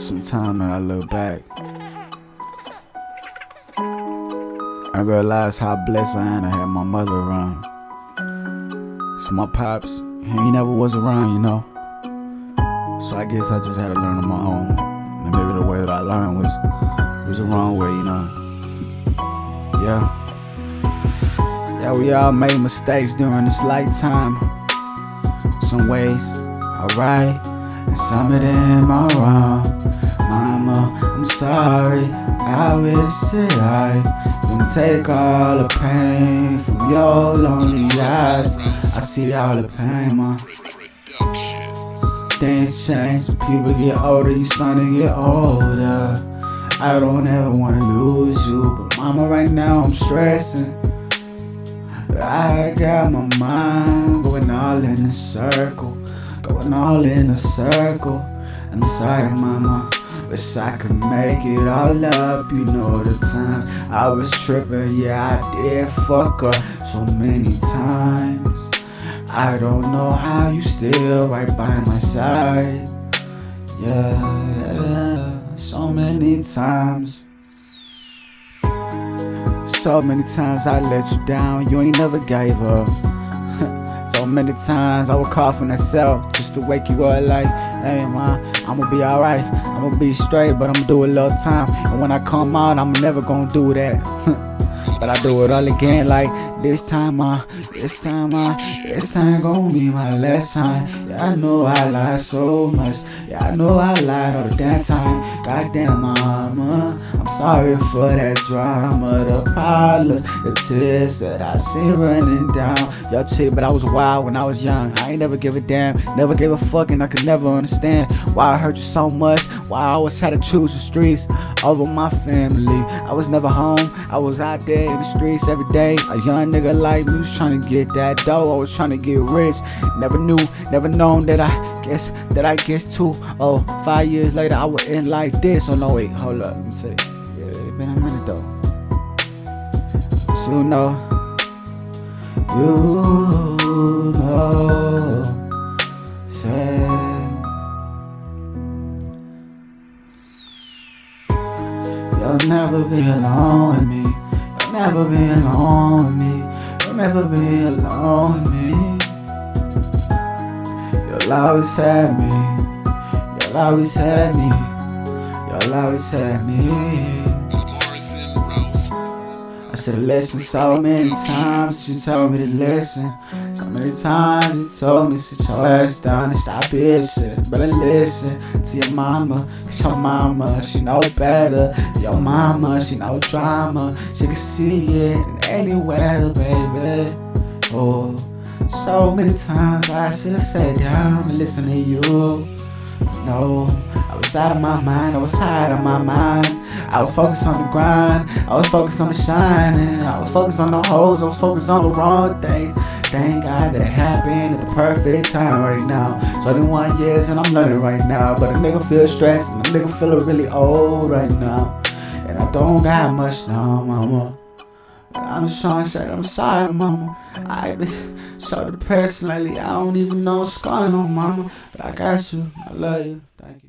Sometime when I look back, I realize how blessed I am to have my mother around. So my pops, he never was around, you know. So I guess I just had to learn on my own. And maybe the way that I learned was was the wrong way, you know. yeah. Yeah, we all made mistakes during this lifetime. Some ways are right, and some of them are wrong. Mama, I'm sorry. I wish that I can take all the pain from your lonely eyes. I see all the pain, ma. Things change, people get older, you starting to get older. I don't ever wanna lose you, but mama, right now I'm stressing. I got my mind going all in a circle, going all in a circle. I'm sorry, mama. Wish I could make it all up, you know the times I was tripping, yeah I did fuck up so many times. I don't know how you still right by my side. Yeah, yeah, so many times. So many times I let you down, you ain't never gave up. So many times I would call that cell just to wake you up like, hey man, I'ma be alright, I'ma be straight, but I'ma do a little time. And when I come out, I'm never gonna do that. But I do it all again like this time, I, this time, I, this time gon' be my last time. Yeah, I know I lied so much. Yeah, I know I lied all the damn time. Goddamn, mama, I'm sorry for that drama, the problems, the tears that I see running down your cheek. But I was wild when I was young. I ain't never give a damn, never gave a fuck, and I could never understand why I hurt you so much. Why I always had to choose the streets over my family. I was never home. I was out there in the streets every day. A young nigga like me was trying to get that dough. I was trying to get rich. Never knew, never known that I guess that I guess two oh five years later I would end like this. Oh no wait, hold up, let me see. Yeah, it been a minute though. But you know, you know, say. You'll never be alone with me. You'll never be alone with me. You'll never be alone with me. You'll always have me. You'll always have me. You'll always have me. I said listen so many times, She told me to listen. So many times you told me sit your ass down and stop bitching. But listen to your mama, cause your mama, she know better. Your mama, she know drama. She can see it in any weather, baby. Oh, so many times I should have sat down and listened to you. No, I was out of my mind, I was tired of my mind. I was focused on the grind, I was focused on the shining, I was focused on the hoes, I was focused on the wrong things. Thank God that it happened at the perfect time right now. 21 years and I'm learning right now, but a nigga feel stressed and a nigga feeling really old right now. And I don't got much now, mama. I'm just trying to say I'm sorry, mama. I've been so depressed lately. I don't even know what's going on, mama. But I got you. I love you. Thank you.